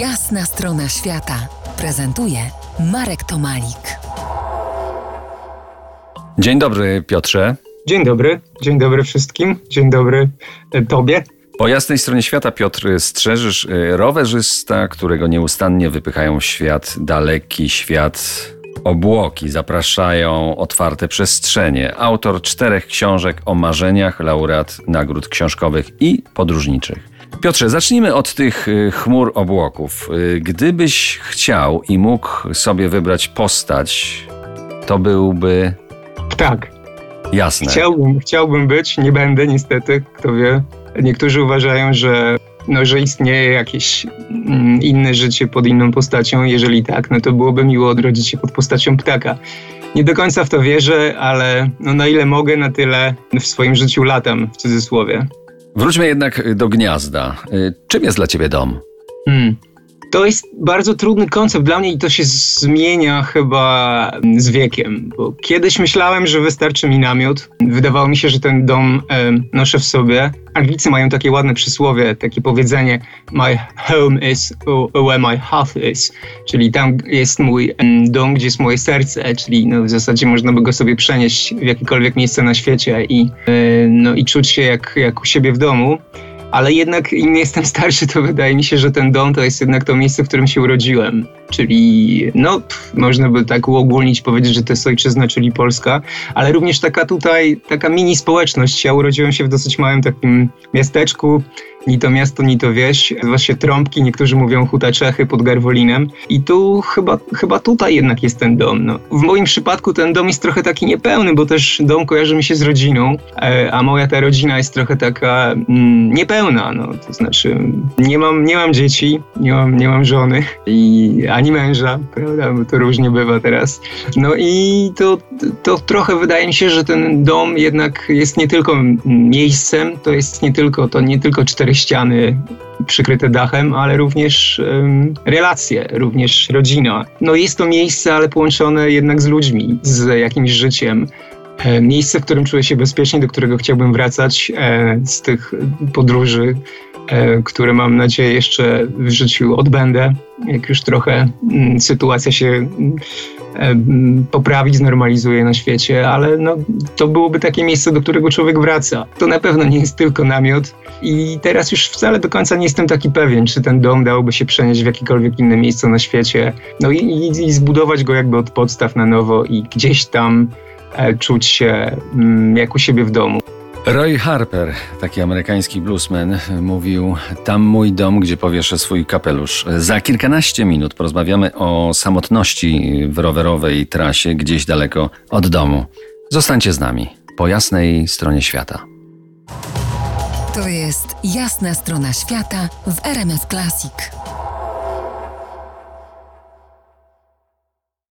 Jasna strona świata prezentuje Marek Tomalik. Dzień dobry, Piotrze. Dzień dobry, dzień dobry wszystkim, dzień dobry e, Tobie. Po jasnej stronie świata, Piotr, strzeżysz y, rowerzysta, którego nieustannie wypychają w świat daleki, świat obłoki, zapraszają otwarte przestrzenie. Autor czterech książek o marzeniach, laureat nagród książkowych i podróżniczych. Piotrze, zacznijmy od tych y, chmur obłoków. Y, gdybyś chciał i mógł sobie wybrać postać, to byłby Tak, jasne. chciałbym, chciałbym być, nie będę niestety, kto wie. Niektórzy uważają, że, no, że istnieje jakieś mm, inne życie pod inną postacią. Jeżeli tak, no to byłoby miło odrodzić się pod postacią ptaka. Nie do końca w to wierzę, ale no, na ile mogę, na tyle w swoim życiu latam, w cudzysłowie. Wróćmy jednak do gniazda. Y, Czym jest dla ciebie dom? Hmm. To jest bardzo trudny koncept dla mnie i to się zmienia chyba z wiekiem. Bo kiedyś myślałem, że wystarczy mi namiot. Wydawało mi się, że ten dom e, noszę w sobie. Anglicy mają takie ładne przysłowie, takie powiedzenie My home is where my heart is. Czyli tam jest mój dom, gdzie jest moje serce. Czyli no, w zasadzie można by go sobie przenieść w jakiekolwiek miejsce na świecie i, e, no, i czuć się jak, jak u siebie w domu ale jednak im jestem starszy, to wydaje mi się, że ten dom to jest jednak to miejsce, w którym się urodziłem. Czyli, no, pff, można by tak uogólnić, powiedzieć, że to jest ojczyzna, czyli Polska, ale również taka tutaj, taka mini społeczność. Ja urodziłem się w dosyć małym takim miasteczku, ni to miasto, ni to wieś, nazywa się Trąbki, niektórzy mówią Huta Czechy pod Garwolinem. I tu chyba, chyba tutaj jednak jest ten dom. No. W moim przypadku ten dom jest trochę taki niepełny, bo też dom kojarzy mi się z rodziną, e, a moja ta rodzina jest trochę taka mm, niepełna. No. To znaczy, nie mam, nie mam dzieci, nie mam, nie mam żony i ani męża, prawda, bo to różnie bywa teraz. No i to, to trochę wydaje mi się, że ten dom jednak jest nie tylko miejscem, to jest nie tylko, to nie tylko cztery ściany przykryte dachem, ale również relacje, również rodzina. No jest to miejsce, ale połączone jednak z ludźmi, z jakimś życiem. E, Miejsce, w którym czuję się bezpiecznie, do którego chciałbym wracać e, z tych podróży, e, które mam nadzieję jeszcze w życiu odbędę, jak już trochę mm, sytuacja się mm, poprawi, znormalizuje na świecie, ale no, to byłoby takie miejsce, do którego człowiek wraca. To na pewno nie jest tylko namiot i teraz już wcale do końca nie jestem taki pewien, czy ten dom dałoby się przenieść w jakiekolwiek inne miejsce na świecie, no i, i, i zbudować go jakby od podstaw na nowo i gdzieś tam e, czuć się mm, jak u siebie w domu. Roy Harper, taki amerykański bluesman, mówił: Tam mój dom, gdzie powieszę swój kapelusz. Za kilkanaście minut porozmawiamy o samotności w rowerowej trasie gdzieś daleko od domu. Zostańcie z nami po jasnej stronie świata. To jest Jasna strona świata w RMS Classic.